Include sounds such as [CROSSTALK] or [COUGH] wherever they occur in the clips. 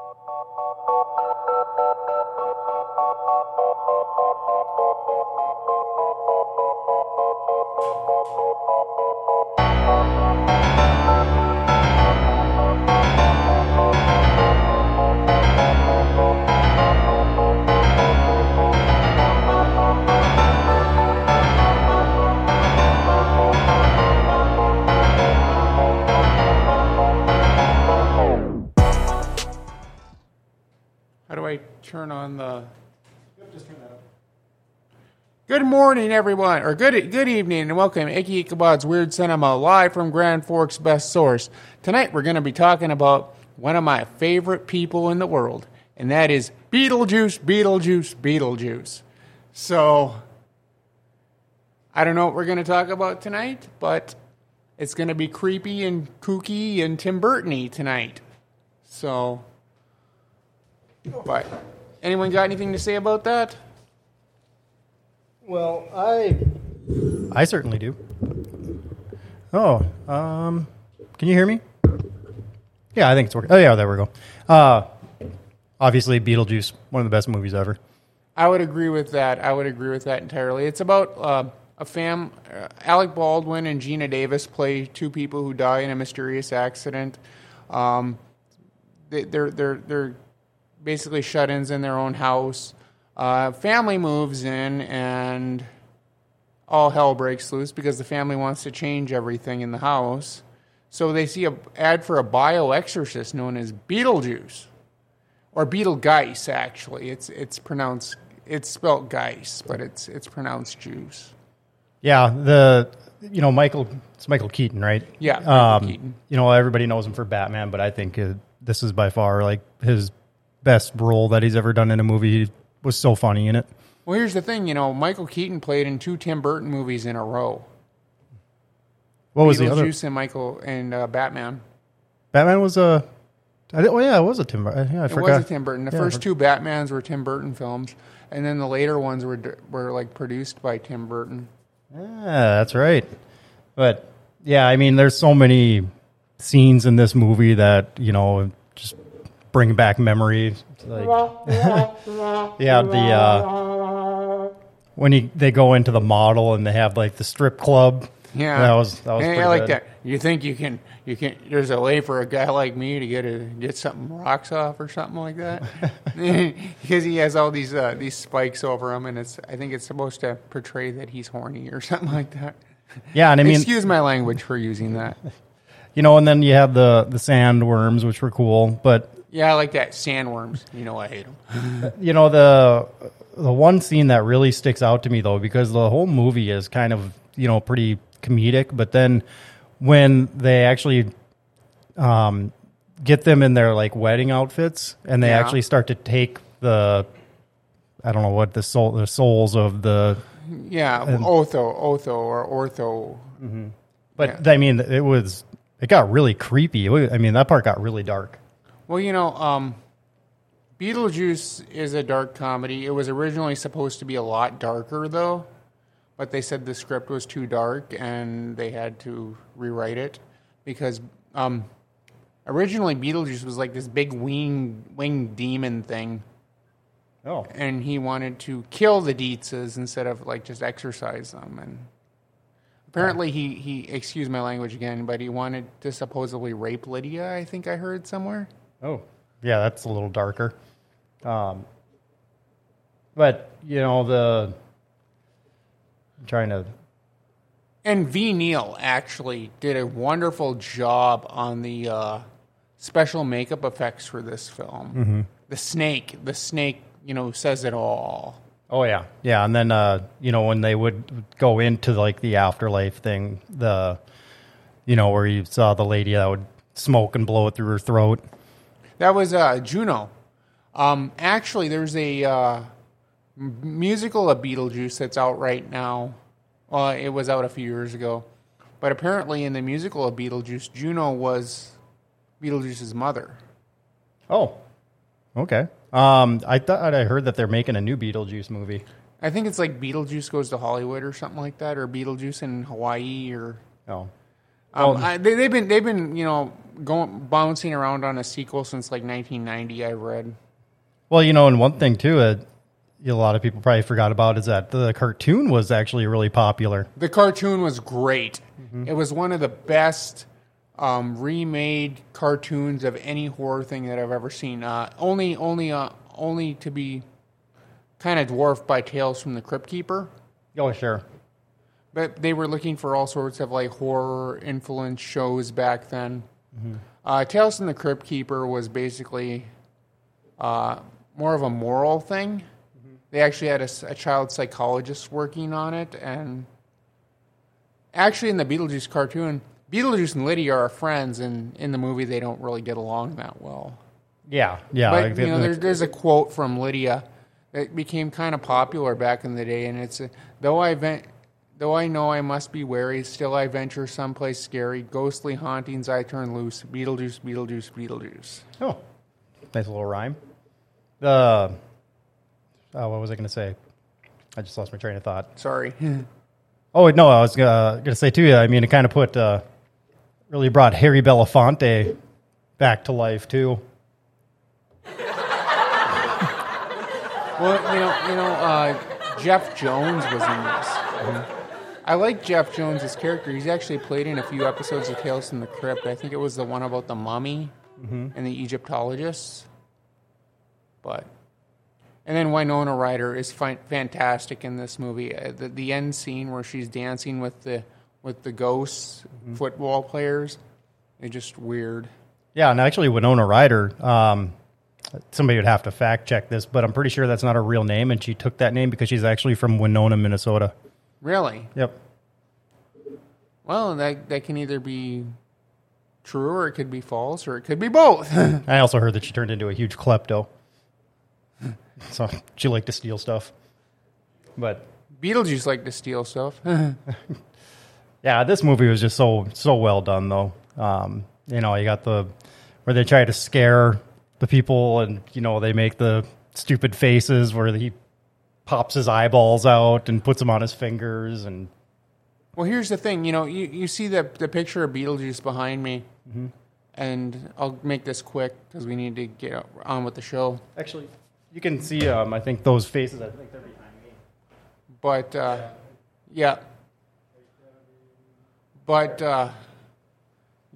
How turn on the? Good morning, everyone, or good good evening, and welcome to Icky Ichabod's Weird Cinema live from Grand Forks Best Source. Tonight, we're going to be talking about one of my favorite people in the world, and that is Beetlejuice, Beetlejuice, Beetlejuice. So, I don't know what we're going to talk about tonight, but it's going to be creepy and kooky and Tim Burton-y tonight. So, but anyone got anything to say about that? Well, I I certainly do. Oh, um, can you hear me? Yeah, I think it's working. Oh yeah, there we go. Uh, obviously, Beetlejuice, one of the best movies ever. I would agree with that. I would agree with that entirely. It's about uh, a fam. Uh, Alec Baldwin and Geena Davis play two people who die in a mysterious accident. Um, they, they're they're they're basically shut-ins in their own house. Uh, family moves in and all hell breaks loose because the family wants to change everything in the house. So they see a ad for a bio exorcist known as Beetlejuice or Beetlegeist. Actually, it's it's pronounced it's spelled Geist, but it's it's pronounced juice. Yeah, the you know Michael, it's Michael Keaton, right? Yeah, Michael um, Keaton. You know everybody knows him for Batman, but I think uh, this is by far like his best role that he's ever done in a movie. He was so funny in it. Well, here's the thing, you know, Michael Keaton played in two Tim Burton movies in a row. What was the other? Beetlejuice and Michael and uh, Batman. Batman was a. I did, oh yeah, it was a Tim. Bur- Yeah, I It forgot. was a Tim Burton. The Yeah, first two Batmans were Tim Burton films, and then the later ones were were like produced by Tim Burton. Yeah, that's right. But yeah, I mean, there's so many scenes in this movie that you know just bring back memories. Like, [LAUGHS] yeah, the uh, when he they go into the model and they have like the strip club. Yeah, that was that was pretty I like good. that. You think you can you can? There's a way for a guy like me to get a get something rocks off or something like that, [LAUGHS] [LAUGHS] because he has all these uh, these spikes over him, and it's I think it's supposed to portray that he's horny or something like that. Yeah, and I mean, Excuse my language for using that. you know, and then you have the the sandworms, which were cool, but Yeah, I like that. Sandworms. You know I hate them. [LAUGHS] you know the the one scene that really sticks out to me though because the whole movie is kind of you know pretty comedic but then when they actually um, get them in their like wedding outfits and they Yeah. actually start to take the I don't know what the soul the souls of the Yeah, Otho, Otho, or Ortho. but I mean it was it got really creepy I mean that part got really dark Well, you know, um, Beetlejuice is a dark comedy. It was originally supposed to be a lot darker, though, but they said the script was too dark and they had to rewrite it because um, originally Beetlejuice was like this big wing winged demon thing, oh and he wanted to kill the Deetzes instead of like just exorcise them. And apparently, he he excuse my language again, but he wanted to supposedly rape Lydia. I think I heard somewhere. Oh, yeah, that's a little darker. Um, but you know the I'm trying to. And Ve Neill actually did a wonderful job on the uh, special makeup effects for this film. The snake, the snake, you know, says it all. Oh yeah, yeah, and then uh, you know when they would go into like the afterlife thing, the you know where you saw the lady that would smoke and blow it through her throat. That was uh, Juno. Um, actually, there's a uh, musical of Beetlejuice that's out right now. Well, it was out a few years ago, but apparently in the musical of Beetlejuice, Juno was Beetlejuice's mother. Oh, okay. Um, I thought I heard that they're making a new Beetlejuice movie. I think it's like Beetlejuice goes to Hollywood or something like that, or Beetlejuice in Hawaii, or Oh, Um, I, they, they've been they've been you know going bouncing around on a sequel since like 1990. I read. Well, you know, and one thing too, uh, a lot of people probably forgot about is that the cartoon was actually really popular. The cartoon was great. It was one of the best um, remade cartoons of any horror thing that I've ever seen. Uh, only, only, uh, only to be kind of dwarfed by Tales from the Crypt Keeper. Oh, sure. But they were looking for all sorts of like horror influence shows back then. Uh, Tales from the Crypt Keeper was basically uh, more of a moral thing. They actually had a child psychologist working on it, and actually in the Beetlejuice cartoon, Beetlejuice and Lydia are friends, and in the movie they don't really get along that well. Yeah, yeah. But like, you know, the- there's, there's a quote from Lydia that became kind of popular back in the day, and it's though I ven- though I know I must be wary, still I venture someplace scary. Ghostly hauntings I turn loose. Beetlejuice, Beetlejuice, Beetlejuice. oh, nice little rhyme. The oh, what was I going to say? I just lost my train of thought. Sorry. [LAUGHS] Oh no, I was uh, going to say too. I mean, it kind of put uh, really brought Harry Belafonte back to life too. well, you know, you know, uh, Jeff Jones was in this. I like Jeff Jones' character. He's actually played in a few episodes of Tales from the Crypt. I think it was the one about the mummy and the Egyptologists. But and then Winona Ryder is fi- fantastic in this movie. Uh, the, the end scene where she's dancing with the with the ghosts, football players, they're just weird. Yeah, and actually Winona Ryder. Um, somebody would have to fact check this, but I'm pretty sure that's not her real name, and she took that name because she's actually from Winona, Minnesota. Really? Yep. Well, that that can either be true or it could be false or it could be both. [LAUGHS] I also heard that she turned into a huge klepto. [LAUGHS] so she liked to steal stuff. But Beetlejuice like to steal stuff. [LAUGHS] yeah, this movie was just so so well done though. Um, you know, you got the where they try to scare the people and you know, they make the stupid faces where he pops his eyeballs out and puts them on his fingers and well, here's the thing. You know, you, you see the the picture of Beetlejuice behind me, and I'll make this quick because we need to get on with the show. actually you can see um I think those faces I think they're behind me. But uh, yeah, but uh,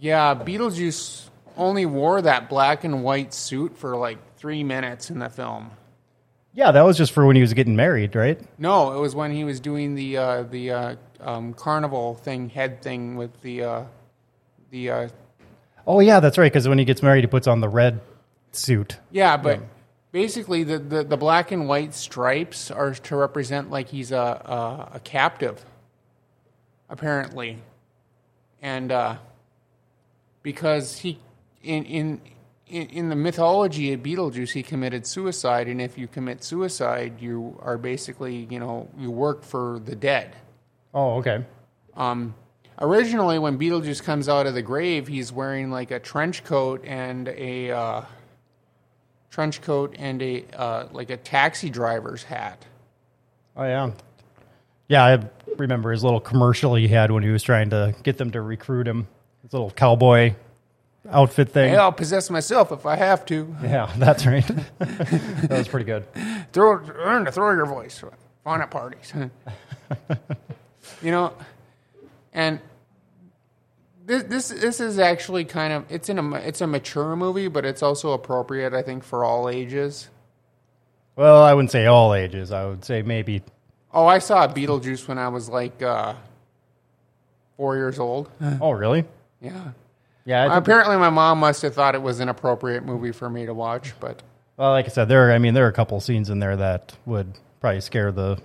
yeah, Beetlejuice only wore that black and white suit for like three minutes in the film. Yeah, that was just for when he was getting married, right? No, it was when he was doing the uh, the uh, um, carnival thing, head thing with the uh, the uh, Oh yeah, that's right. Because when he gets married, he puts on the red suit. yeah, but basically the, the, the black and white stripes are to represent like he's a a, a captive, apparently, and uh, because he in in in in the mythology of Beetlejuice, he committed suicide, and if you commit suicide, you are basically you know you work for the dead. Oh, okay. Um, originally, when Beetlejuice comes out of the grave, he's wearing like a trench coat and a uh, trench coat and a uh, like a taxi driver's hat. Oh yeah, yeah. I remember his little commercial he had when he was trying to get them to recruit him. His little cowboy outfit thing. Hey, I'll possess myself if I have to. Yeah, [LAUGHS] that's right. [LAUGHS] that was pretty good. Throw, learn to throw your voice. Fun at parties. [LAUGHS] you know, and this this this is actually kind of it's in a it's a mature movie, but it's also appropriate, I think, for all ages. Well, I wouldn't say all ages. I would say maybe. Oh, I saw Beetlejuice when I was like uh, four years old. Oh, really? Yeah. Yeah. Apparently, my mom must have thought it was an appropriate movie for me to watch, but well, like I said, there. I mean, there are a couple scenes in there that would probably scare the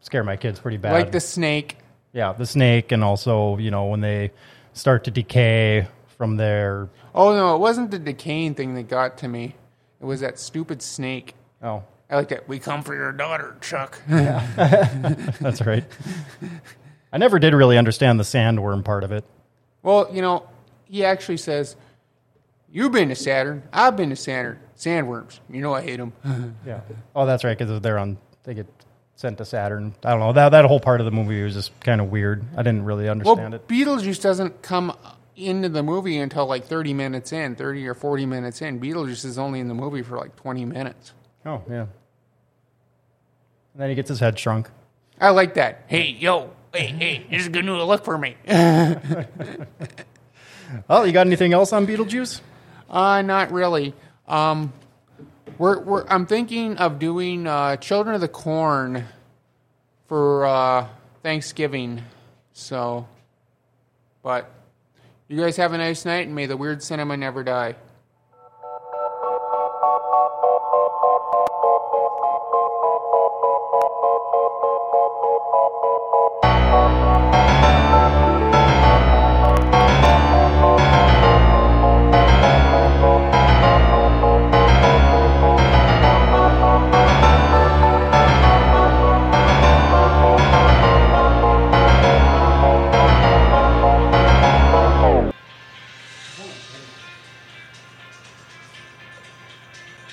scare my kids pretty bad. like the snake. Yeah, the snake, and also you know when they start to decay from their. Oh no, it wasn't the decaying thing that got to me. It was that stupid snake. Oh, I like that. We come for your daughter, Chuck. [LAUGHS] Yeah. [LAUGHS] that's right. I never did really understand the sandworm part of it. Well, you know, he actually says, "You've been to Saturn. I've been to Saturn. Sandworms. You know I hate them." [LAUGHS] Yeah. Oh, that's right. Because they're on. They get sent to Saturn. I don't know that that whole part of the movie was just kind of weird. I didn't really Well, understand it. Beetlejuice doesn't come into the movie until like 30 minutes in, 30 or 40 minutes in. Beetlejuice is only in the movie for like 20 minutes. Oh yeah. And then he gets his head shrunk. I like that. Hey, yo, hey, hey, this is a good new look for me. [LAUGHS] Oh, you got anything else on Beetlejuice? Uh, not really. Um, we're, we're, I'm thinking of doing uh, Children of the Corn for uh, Thanksgiving. So, but you guys have a nice night and may the weird cinema never die.